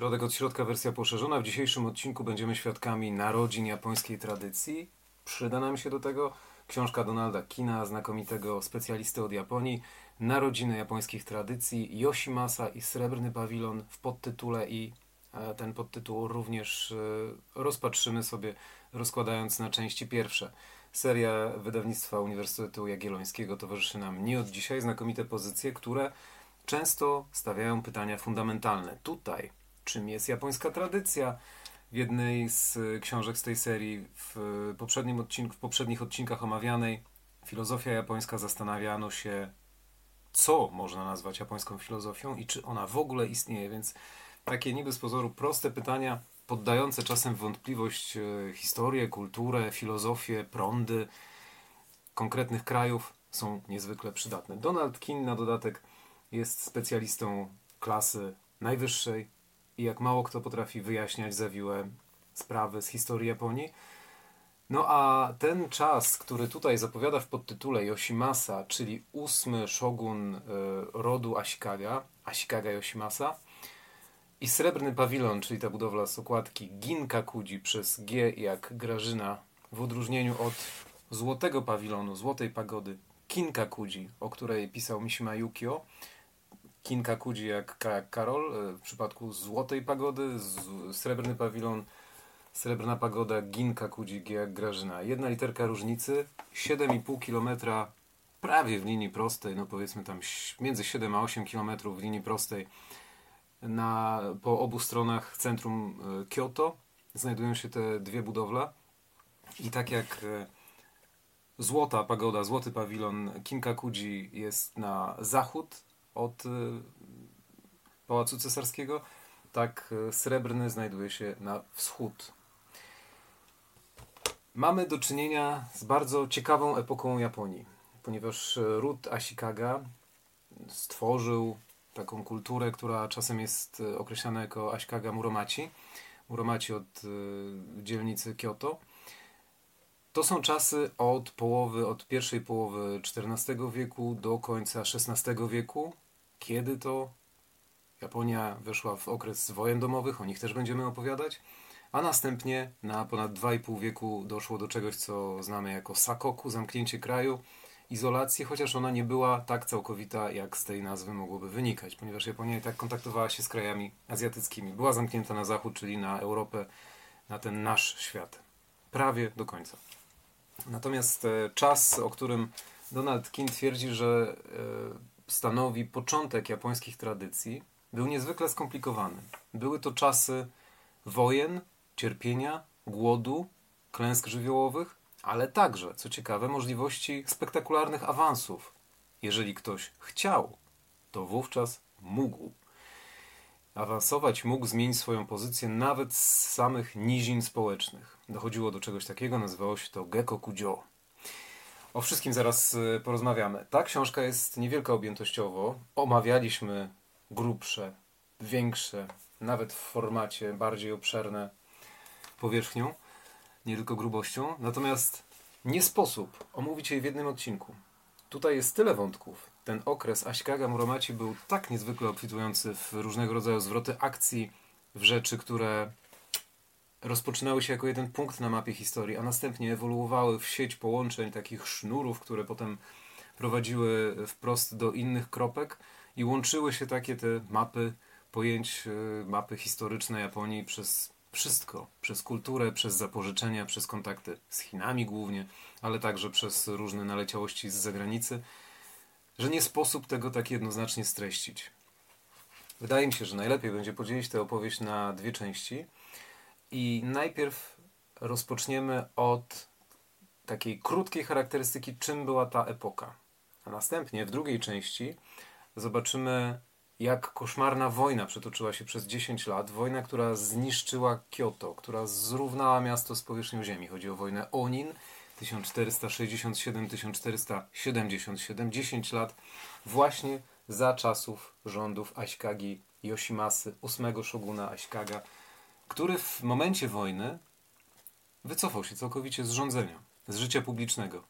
Środek od środka, wersja poszerzona. W dzisiejszym odcinku będziemy świadkami narodzin japońskiej tradycji. Przyda nam się do tego książka Donalda Kina, znakomitego specjalisty od Japonii, Narodziny japońskich tradycji, Yoshimasa i Srebrny Pawilon w podtytule i e, ten podtytuł również e, rozpatrzymy sobie, rozkładając na części pierwsze. Seria wydawnictwa Uniwersytetu Jagiellońskiego towarzyszy nam nie od dzisiaj. Znakomite pozycje, które często stawiają pytania fundamentalne. Tutaj czym jest japońska tradycja. W jednej z książek z tej serii, w, poprzednim odcinku, w poprzednich odcinkach omawianej, filozofia japońska zastanawiano się, co można nazwać japońską filozofią i czy ona w ogóle istnieje. Więc takie niby z pozoru proste pytania, poddające czasem wątpliwość e, historię, kulturę, filozofię, prądy konkretnych krajów, są niezwykle przydatne. Donald Kin na dodatek jest specjalistą klasy najwyższej, i jak mało kto potrafi wyjaśniać zawiłe sprawy z historii Japonii. No a ten czas, który tutaj zapowiada w podtytule Yoshimasa, czyli ósmy shogun y, rodu Ashikaga, Ashikaga Yoshimasa, i srebrny pawilon, czyli ta budowla z okładki Ginkakuji przez G jak Grażyna, w odróżnieniu od złotego pawilonu, złotej pagody Kinkakuji, o której pisał Mishima Yukio, Kinka Kudzi jak, Karol, e, w przypadku Złotej Pagody, Srebrny Pawilon, Srebrna Pagoda, Ginka Kudzik jak Grażyna. Jedna literka różnicy, 7,5 km prawie w linii prostej, no powiedzmy tam między 7 a 8 km w linii prostej na, po obu stronach centrum e, Kyoto znajdują się te dwie budowle i tak jak e, Złota Pagoda, Złoty Pawilon Kinkakuji jest na zachód od y, Pałacu Cesarskiego, tak y, srebrny znajduje się na wschód. Mamy do czynienia z bardzo ciekawą epoką Japonii, ponieważ ród Ashikaga stworzył taką kulturę, która czasem jest y, określana jako Ashikaga Muromachi. Muromachi od dzielnicy Kyoto. To są czasy od połowy, od pierwszej połowy XIV wieku do końca XVI wieku, kiedy to Japonia weszła w okres wojen domowych, o nich też będziemy opowiadać, a następnie na ponad 2,5 wieku doszło do czegoś, co znamy jako sakoku, zamknięcie kraju, izolacji, chociaż ona nie była tak całkowita, jak z tej nazwy mogłoby wynikać, ponieważ Japonia i tak kontaktowała się z krajami azjatyckimi. Była zamknięta na zachód, czyli na Europę, na ten nasz świat. Prawie do końca. Natomiast e, czas, o którym Donald King twierdzi, że e, stanowi początek japońskich tradycji, był niezwykle skomplikowany. Były to czasy wojen, cierpienia, głodu, klęsk żywiołowych, ale także, co ciekawe, możliwości spektakularnych awansów. Jeżeli ktoś chciał, to wówczas mógł. Awansować mógł zmienić swoją pozycję nawet z samych nizin społecznych. Dochodziło do czegoś takiego, nazywało się to Gekkokujo. O wszystkim zaraz y, porozmawiamy. Ta książka jest niewielka objętościowo. Omawialiśmy grubsze, większe, nawet w formacie bardziej obszerne powierzchnią, nie tylko grubością. Natomiast nie sposób omówić jej w jednym odcinku. Tutaj jest tyle wątków. Ten okres Ashikaga Muromachi był tak niezwykle obfitujący w różnego rodzaju zwroty akcji, w rzeczy, które rozpoczynały się jako jeden punkt na mapie historii, a następnie ewoluowały w sieć połączeń, takich sznurów, które potem prowadziły wprost do innych kropek i łączyły się takie te mapy pojęć, y, mapy historyczne Japonii przez wszystko, przez kulturę, przez zapożyczenia, przez kontakty z Chinami głównie, ale także przez różne naleciałości z zagranicy, że nie sposób tego tak jednoznacznie streścić. Wydaje mi się, że najlepiej będzie podzielić tę opowieść na dwie części – i najpierw rozpoczniemy od takiej krótkiej charakterystyki, czym była ta epoka. A następnie w drugiej części zobaczymy, jak koszmarna wojna przetoczyła się przez 10 lat. Wojna, która zniszczyła Kyoto, która zrównała miasto z powierzchnią ziemi. Chodzi o wojnę Onin 1467-1477. 10 lat właśnie za czasów rządów Ashikagi Yoshimasy, ósmego szoguna Ashikaga który w momencie wojny wycofał się całkowicie z rządzenia, z życia publicznego.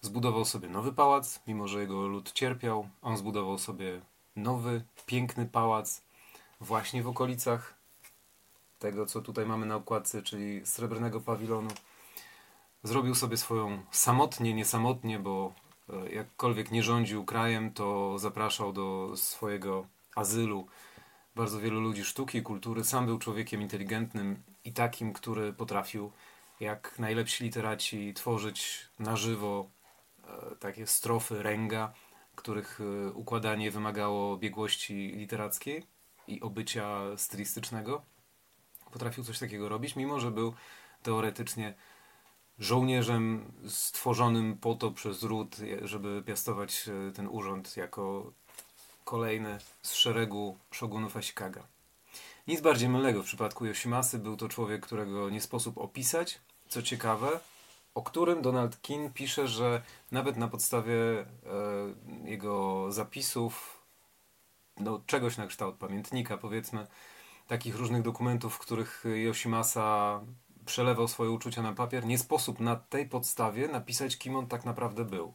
Zbudował sobie nowy pałac, mimo że jego lud cierpiał. On zbudował sobie nowy, piękny pałac właśnie w okolicach tego, co tutaj mamy na okładce, czyli srebrnego pawilonu. Zrobił sobie swoją samotnie, niesamotnie, bo e, jakkolwiek nie rządził krajem, to zapraszał do swojego azylu bardzo wielu ludzi sztuki i kultury. Sam był człowiekiem inteligentnym i takim, który potrafił, jak najlepsi literaci, tworzyć na żywo e, takie strofy ręga, których e, układanie wymagało biegłości literackiej i obycia stylistycznego. Potrafił coś takiego robić, mimo że był teoretycznie żołnierzem stworzonym po to przez ród, żeby piastować e, ten urząd jako kolejny z szeregu szogunów Ashikaga. Nic bardziej mylnego w przypadku Yoshimasy był to człowiek, którego nie sposób opisać. Co ciekawe, o którym Donald Kin pisze, że nawet na podstawie e, jego zapisów, no, czegoś na kształt pamiętnika, powiedzmy, takich różnych dokumentów, w których Yoshimasa przelewał swoje uczucia na papier, nie sposób na tej podstawie napisać, kim on tak naprawdę był.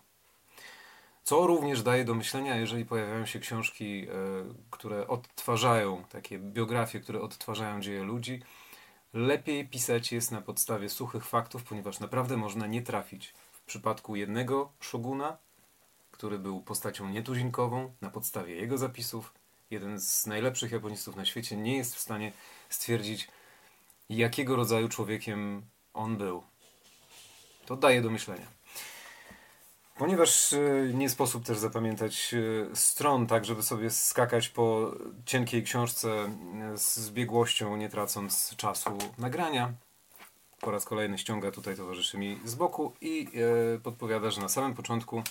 Co również daje do myślenia, jeżeli pojawiają się książki, e, które odtwarzają, takie biografie, które odtwarzają dzieje ludzi. Lepiej pisać jest na podstawie suchych faktów, ponieważ naprawdę można nie trafić. W przypadku jednego szoguna, który był postacią nietuzinkową, na podstawie jego zapisów, jeden z najlepszych japonistów na świecie nie jest w stanie stwierdzić, jakiego rodzaju człowiekiem on był. To daje do myślenia. Ponieważ e, nie sposób też zapamiętać e, stron, tak żeby sobie skakać po cienkiej książce e, z biegłością, nie tracąc czasu nagrania. Po raz kolejny ściąga tutaj towarzyszy mi z boku i podpowiada, że na samym początku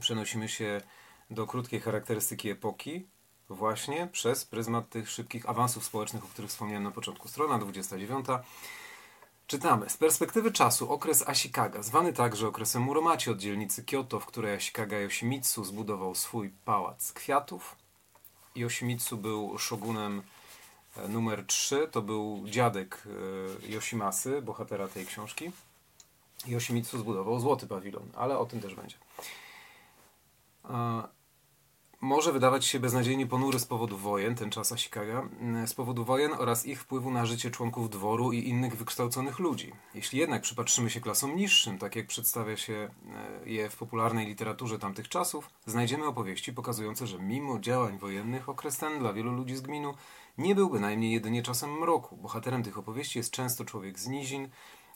przenosimy się do krótkiej charakterystyki epoki, właśnie przez pryzmat tych szybkich awansów społecznych, o których wspomniałem na początku. Strona 29. Czytamy. Z perspektywy czasu okres Ashikaga, zwany także okresem Muromaci od dzielnicy Kyoto, w której Ashikaga Yoshimitsu zbudował swój pałac kwiatów. Yoshimitsu był szogunem e, numer 3, to był dziadek e, Yoshimasy, bohatera tej książki. Yoshimitsu zbudował złoty pawilon, ale o tym też będzie może wydawać się beznadziejnie ponury z powodu wojen, ten czas Ashikaga, mm, z powodu wojen oraz ich wpływu na życie członków dworu i innych wykształconych ludzi. Jeśli jednak przypatrzymy się klasom niższym, tak jak przedstawia się e, je w popularnej literaturze tamtych czasów, znajdziemy opowieści pokazujące, że mimo działań wojennych okres ten dla wielu ludzi z gminu nie był bynajmniej jedynie czasem mroku. Bohaterem tych opowieści jest często człowiek z nizin,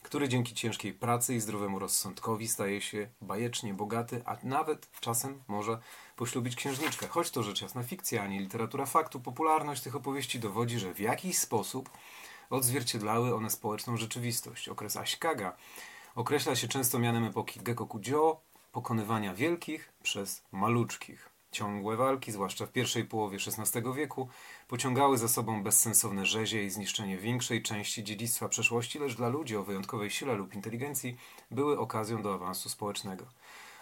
który dzięki ciężkiej pracy i zdrowemu rozsądkowi staje się bajecznie bogaty, a nawet czasem może poślubić księżniczkę. Choć to rzecz jasna fikcja, a nie literatura faktu, popularność tych opowieści dowodzi, że w jakiś sposób odzwierciedlały one społeczną rzeczywistość. Okres Ashikaga określa się często mianem epoki Gekokujō, pokonywania wielkich przez maluczkich. Ciągłe walki, zwłaszcza w pierwszej połowie XVI wieku, pociągały za sobą bezsensowne rzezie i zniszczenie większej części dziedzictwa przeszłości, lecz dla ludzi o wyjątkowej sile lub inteligencji były okazją do awansu społecznego.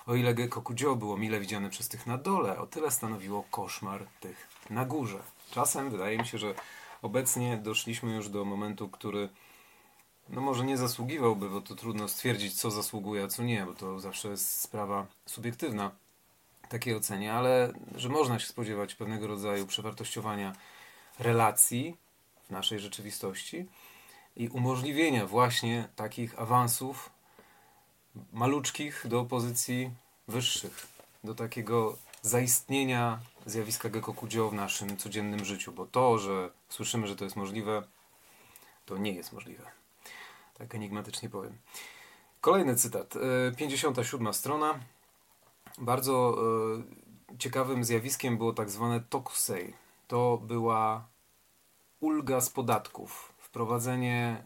O ile Gekokujō było mile widziane przez tych na dole, o tyle stanowiło koszmar tych na górze. Czasem wydaje mi się, że obecnie doszliśmy już do momentu, który no może nie zasługiwałby, bo to trudno stwierdzić, co zasługuje, a co nie, bo to zawsze jest sprawa subiektywna takiej ocenie, ale że można się spodziewać pewnego rodzaju przewartościowania relacji w naszej rzeczywistości i umożliwienia właśnie takich awansów maluczkich do pozycji wyższych, do takiego zaistnienia zjawiska Gekokujio w naszym codziennym życiu, bo to, że słyszymy, że to jest możliwe, to nie jest możliwe. Tak enigmatycznie powiem. Kolejny cytat. 57 e, strona. Bardzo e, ciekawym zjawiskiem było tak zwane tokusei. To była ulga z podatków, wprowadzenie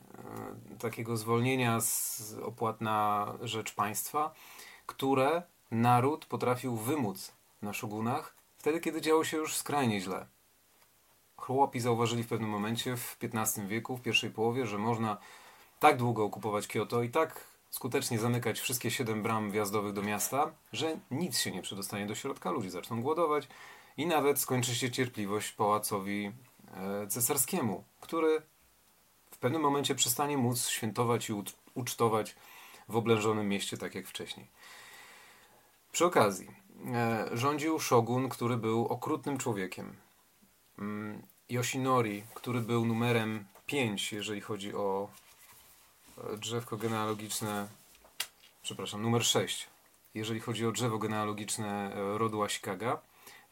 e, takiego zwolnienia z opłat na rzecz państwa, które naród potrafił wymóc na szogunach wtedy, kiedy działo się już skrajnie źle. Chłopi zauważyli w pewnym momencie w XV wieku, w pierwszej połowie, że można tak długo okupować Kyoto i tak skutecznie zamykać wszystkie siedem bram wjazdowych do miasta, że nic się nie przedostanie do środka, ludzie zaczną głodować i nawet skończy się cierpliwość pałacowi e, cesarskiemu, który pewnym momencie przestanie móc świętować i ucztować w oblężonym mieście tak jak wcześniej. Przy okazji, e, rządził szogun, który był okrutnym człowiekiem. Mm, Yoshinori, który był numerem 5, jeżeli chodzi o e, drzewko genealogiczne, przepraszam, numer 6, jeżeli chodzi o drzewo genealogiczne e, rodu Ashikaga.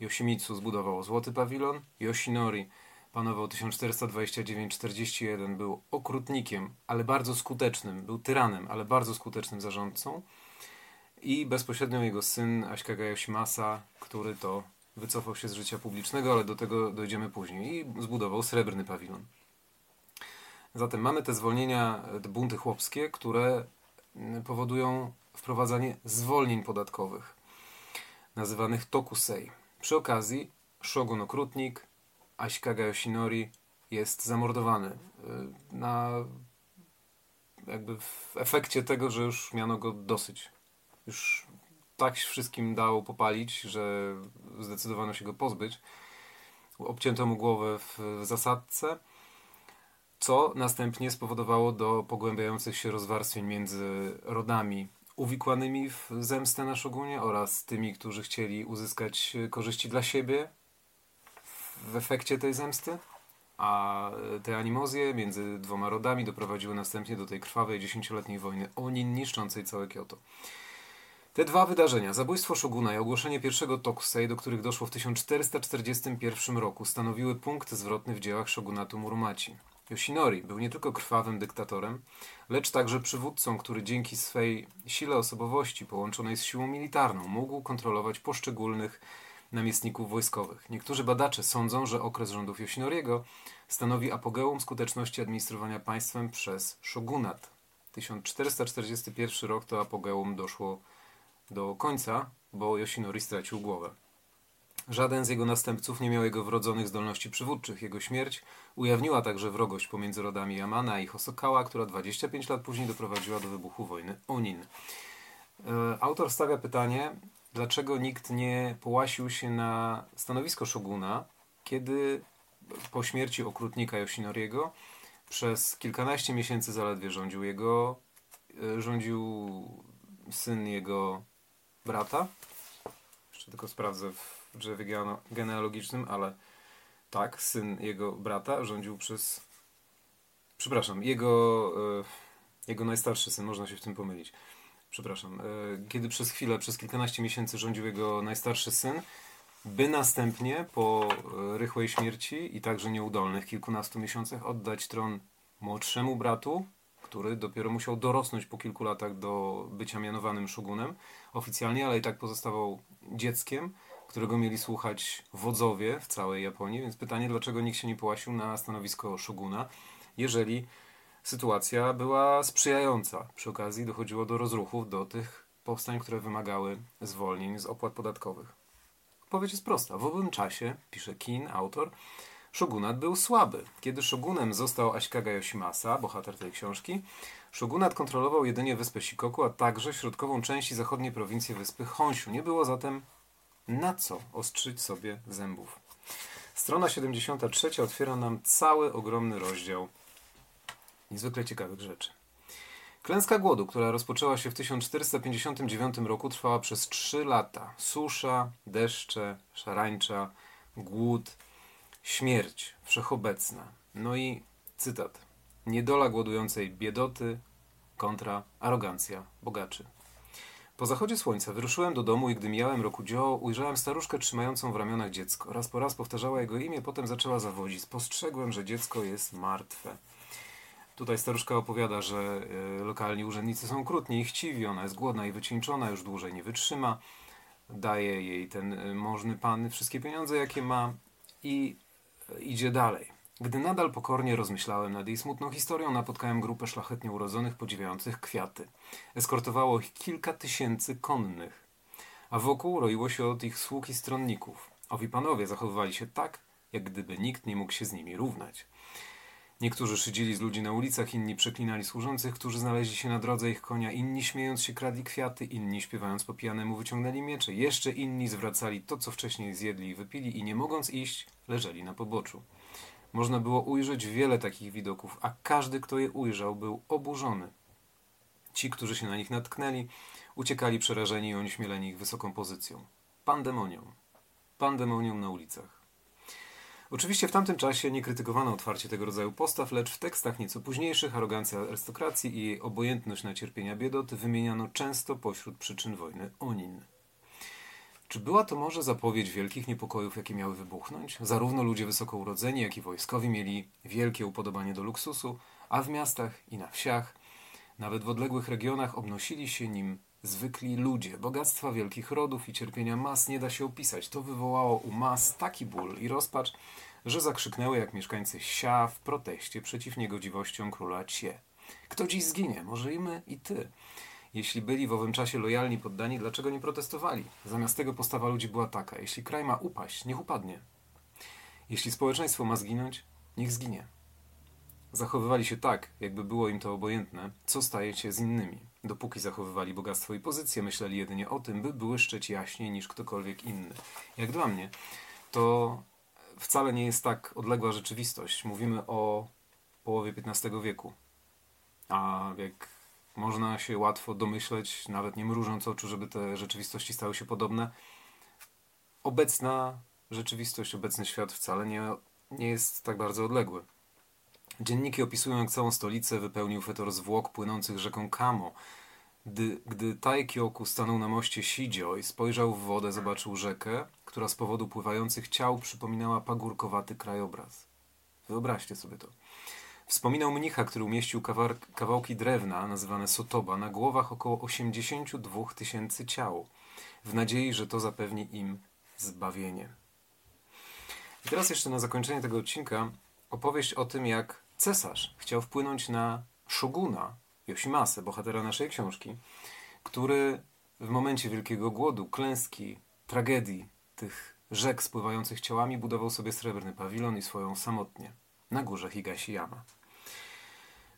Yoshimitsu zbudował złoty pawilon, Yoshinori panował 1429-41, był okrutnikiem, ale bardzo skutecznym, był tyranem, ale bardzo skutecznym zarządcą i bezpośrednio jego syn Ashikaga Yoshimasa, który to wycofał się z życia publicznego, ale do tego dojdziemy później i zbudował srebrny pawilon. Zatem mamy te zwolnienia, te bunty chłopskie, które powodują wprowadzanie zwolnień podatkowych, nazywanych tokusei. Przy okazji Shogun Okrutnik, Ashikaga Yoshinori jest zamordowany y, na jakby w efekcie tego, że już miano go dosyć. Już tak wszystkim dało popalić, że zdecydowano się go pozbyć. Obcięto mu głowę w zasadce, co następnie spowodowało do pogłębiających się rozwarstwień między rodami uwikłanymi w zemstę na szogunie oraz tymi, którzy chcieli uzyskać korzyści dla siebie w efekcie tej zemsty. A te animozje między dwoma rodami doprowadziły następnie do tej krwawej dziesięcioletniej wojny Onin niszczącej całe Kyoto. Te dwa wydarzenia, zabójstwo Shoguna i ogłoszenie pierwszego Tokusei, do których doszło w 1441 roku, stanowiły punkt zwrotny w dziełach shogunatu Muromachi. Yoshinori był nie tylko krwawym dyktatorem, lecz także przywódcą, który dzięki swej sile osobowości połączonej z siłą militarną mógł kontrolować poszczególnych namiestników wojskowych. Niektórzy badacze sądzą, że okres rządów Yoshinoriego stanowi apogeum skuteczności administrowania państwem przez shogunat. 1441 rok to apogeum doszło do końca, bo Yoshinori stracił głowę. Żaden z jego następców nie miał jego wrodzonych zdolności przywódczych. Jego śmierć ujawniła także wrogość pomiędzy rodami Yamana i Hosokawa, która 25 lat później doprowadziła do wybuchu wojny Onin. E, autor stawia pytanie, dlaczego nikt nie połasił się na stanowisko szoguna, kiedy po śmierci okrutnika Yoshinoriego przez kilkanaście miesięcy zaledwie rządził jego e, rządził syn jego brata. Jeszcze tylko sprawdzę w drzewie genealogicznym, ale tak, syn jego brata rządził przez. Przepraszam, jego, e, jego najstarszy syn, można się w tym pomylić. Przepraszam. E, kiedy przez chwilę, przez kilkanaście miesięcy rządził jego najstarszy syn, by następnie po e, rychłej śmierci i także nieudolnych kilkunastu miesiącach oddać tron młodszemu bratu, który dopiero musiał dorosnąć po kilku latach do bycia mianowanym szogunem oficjalnie, ale i tak pozostawał dzieckiem, którego mieli słuchać wodzowie w całej Japonii. Więc pytanie, dlaczego nikt się nie połasił na stanowisko szoguna, jeżeli sytuacja była sprzyjająca. Przy okazji dochodziło do rozruchów, do tych powstań, które wymagały zwolnień z opłat podatkowych. Odpowiedź jest prosta. W owym czasie, pisze Kin, autor, Shogunat był słaby. Kiedy shogunem został Ashikaga Yoshimasa, bohater tej książki, shogunat kontrolował jedynie wyspę Shikoku, a także środkową część i zachodniej prowincji wyspy Honshu. Nie było zatem na co ostrzyć sobie zębów. Strona 73 otwiera nam cały ogromny rozdział niezwykle ciekawych rzeczy. Klęska głodu, która rozpoczęła się w 1459 roku, trwała przez 3 lata. Susza, deszcze, szarańcza, głód, Śmierć wszechobecna. No i cytat. Niedola głodującej biedoty kontra arogancja bogaczy. Po zachodzie słońca wyruszyłem do domu i gdy mijałem roku dzieło, ujrzałem staruszkę trzymającą w ramionach dziecko. Raz po raz powtarzała jego imię, potem zaczęła zawodzić. Spostrzegłem, że dziecko jest martwe. Tutaj staruszka opowiada, że y, lokalni urzędnicy są krótni i chciwi, ona jest głodna i wycieńczona, już dłużej nie wytrzyma. Daje jej ten y, możny pan wszystkie pieniądze, jakie ma i idzie dalej. Gdy nadal pokornie rozmyślałem nad jej smutną historią, napotkałem grupę szlachetnie urodzonych, podziwiających kwiaty. Eskortowało ich kilka tysięcy konnych, a wokół roiło się od ich sług i stronników. Owi panowie zachowywali się tak, jak gdyby nikt nie mógł się z nimi równać. Niektórzy szydzili z ludzi na ulicach, inni przeklinali służących, którzy znaleźli się na drodze ich konia, inni śmiejąc się kradli kwiaty, inni śpiewając po pijanemu wyciągnęli miecze, jeszcze inni zwracali to, co wcześniej zjedli i wypili i nie mogąc iść, leżeli na poboczu. Można było ujrzeć wiele takich widoków, a każdy, kto je ujrzał, był oburzony. Ci, którzy się na nich natknęli, uciekali przerażeni i onieśmieleni ich wysoką pozycją. Pandemonium. Pandemonium na ulicach. Oczywiście w tamtym czasie nie krytykowano otwarcie tego rodzaju postaw, lecz w tekstach nieco późniejszych arogancja arystokracji i jej obojętność na cierpienia biedoty wymieniano często pośród przyczyn wojny Onin. Czy była to może zapowiedź wielkich niepokojów, jakie miały wybuchnąć? Zarówno ludzie wysoko urodzeni, jak i wojskowi mieli wielkie upodobanie do luksusu, a w miastach i na wsiach, nawet w odległych regionach, obnosili się nim zwykli ludzie. Bogactwa wielkich rodów i cierpienia mas nie da się opisać. To wywołało u mas taki ból i rozpacz, że zakrzyknęły jak mieszkańcy Sia w proteście przeciw niegodziwościom króla Cie. Kto dziś zginie? Może i my, i ty. Jeśli byli w owym czasie lojalni poddani, dlaczego nie protestowali? Zamiast tego postawa ludzi była taka: jeśli kraj ma upaść, niech upadnie. Jeśli społeczeństwo ma zginąć, niech zginie. Zachowywali się tak, jakby było im to obojętne, co staje się z innymi. Dopóki zachowywali bogactwo i pozycję, myśleli jedynie o tym, by błyszczeć jaśniej niż ktokolwiek inny. Jak dla mnie, to wcale nie jest tak odległa rzeczywistość. Mówimy o połowie XV wieku. A jak można się łatwo domyśleć, nawet nie mrużąc oczu, żeby te rzeczywistości stały się podobne, obecna rzeczywistość, obecny świat wcale nie, nie jest tak bardzo odległy. Dzienniki opisują, jak całą stolicę wypełnił fetor zwłok płynących rzeką Kamo. Gdy, gdy Taikioku stanął na moście Sidzio i spojrzał w wodę, zobaczył rzekę, która z powodu pływających ciał przypominała pagórkowaty krajobraz. Wyobraźcie sobie to. Wspominał mnicha, który umieścił kawałki drewna, nazywane sotoba, na głowach około 82 tysięcy ciał, w nadziei, że to zapewni im zbawienie. I teraz jeszcze na zakończenie tego odcinka opowieść o tym, jak cesarz chciał wpłynąć na szoguna Yoshimasę, bohatera naszej książki, który w momencie wielkiego głodu, klęski, tragedii tych rzek spływających ciałami budował sobie srebrny pawilon i swoją samotnie na górze Higashiyama.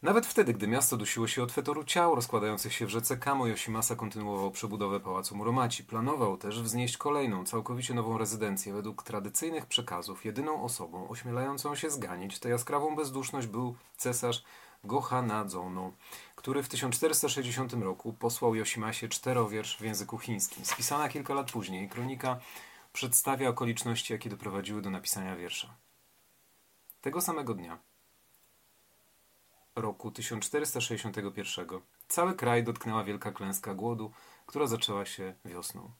Nawet wtedy, gdy miasto dusiło się od fetoru ciał rozkładających się w rzece Kamo, Yoshimasa kontynuował przebudowę pałacu Muromaci. Planował też wznieść kolejną, całkowicie nową rezydencję. Według tradycyjnych przekazów jedyną osobą ośmielającą się zganić tę jaskrawą bezduszność był cesarz Gohanadzono, który w 1460 roku posłał Yoshimasie czterowiersz w języku chińskim. Spisana kilka lat później, kronika przedstawia okoliczności, jakie doprowadziły do napisania wiersza. Tego samego dnia roku 1461 cały kraj dotknęła wielka klęska głodu, która zaczęła się wiosną.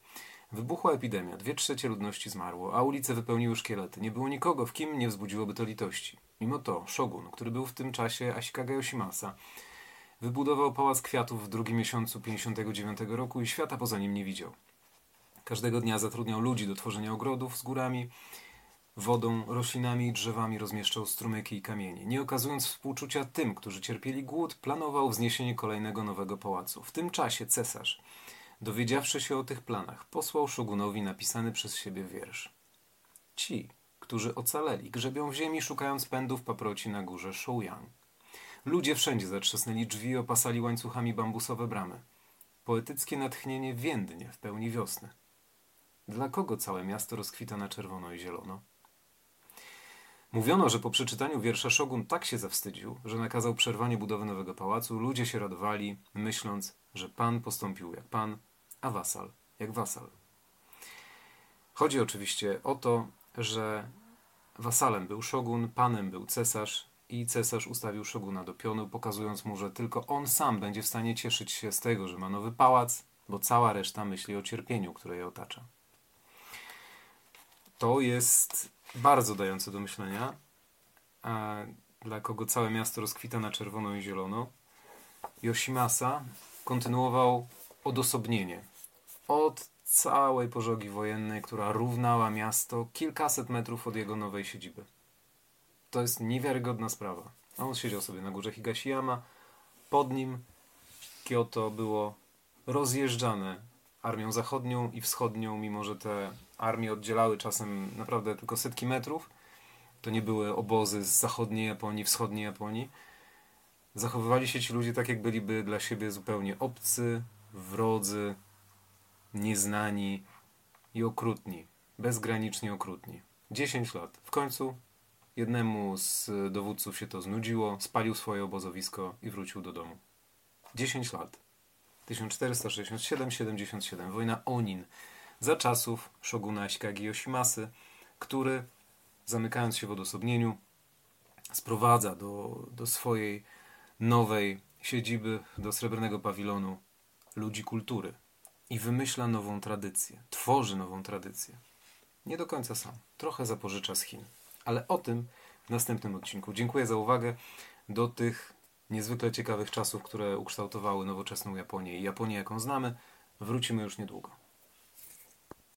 Wybuchła epidemia, dwie trzecie ludności zmarło, a ulice wypełniły szkielety. Nie było nikogo, w kim nie wzbudziłoby to litości. Mimo to Shogun, który był w tym czasie Ashikaga Yoshimasa, wybudował pałac kwiatów w drugim miesiącu 59 roku i świata poza nim nie widział. Każdego dnia zatrudniał ludzi do tworzenia ogrodów z górami, Wodą, roślinami i drzewami rozmieszczał strumyki i kamienie. Nie okazując współczucia tym, którzy cierpieli głód, planował wzniesienie kolejnego nowego pałacu. W tym czasie cesarz, dowiedziawszy się o tych planach, posłał szogunowi napisany przez siebie wiersz. Ci, którzy ocaleli, grzebią w ziemi, szukając pędów paproci na górze Shouyang. Ludzie wszędzie zatrzasnęli drzwi, opasali łańcuchami bambusowe bramy. Poetyckie natchnienie więdnie w pełni wiosny. Dla kogo całe miasto rozkwita na czerwono i zielono? Mówiono, że po przeczytaniu wiersza Szogun tak się zawstydził, że nakazał przerwanie budowy nowego pałacu. Ludzie się radowali, myśląc, że pan postąpił jak pan, a wasal jak wasal. Chodzi oczywiście o to, że wasalem był szogun, panem był cesarz i cesarz ustawił szoguna do pionu, pokazując mu, że tylko on sam będzie w stanie cieszyć się z tego, że ma nowy pałac, bo cała reszta myśli o cierpieniu, które je otacza. To jest bardzo dające do myślenia, dla kogo całe miasto rozkwita na czerwono i zielono. Yoshimasa kontynuował odosobnienie od całej pożogi wojennej, która równała miasto kilkaset metrów od jego nowej siedziby. To jest niewiarygodna sprawa. On siedział sobie na górze Higashiyama, pod nim Kyoto było rozjeżdżane armią zachodnią i wschodnią, mimo że te armie oddzielały czasem naprawdę tylko setki metrów. To nie były obozy z zachodniej Japonii, wschodniej Japonii. Zachowywali się ci ludzie tak, jak byliby dla siebie zupełnie obcy, wrodzy, nieznani i okrutni. Bezgranicznie okrutni. 10 lat. W końcu jednemu z dowódców się to znudziło, spalił swoje obozowisko i wrócił do domu. 10 lat. 1467-77. Wojna Onin za czasów szoguna Ashikagi Yoshimasy, który zamykając się w odosobnieniu, sprowadza do, do swojej nowej siedziby, do srebrnego pawilonu ludzi kultury i wymyśla nową tradycję, tworzy nową tradycję. Nie do końca sam, trochę zapożycza z Chin, ale o tym w następnym odcinku. Dziękuję za uwagę do tych niezwykle ciekawych czasów, które ukształtowały nowoczesną Japonię i Japonię, jaką znamy, wrócimy już niedługo.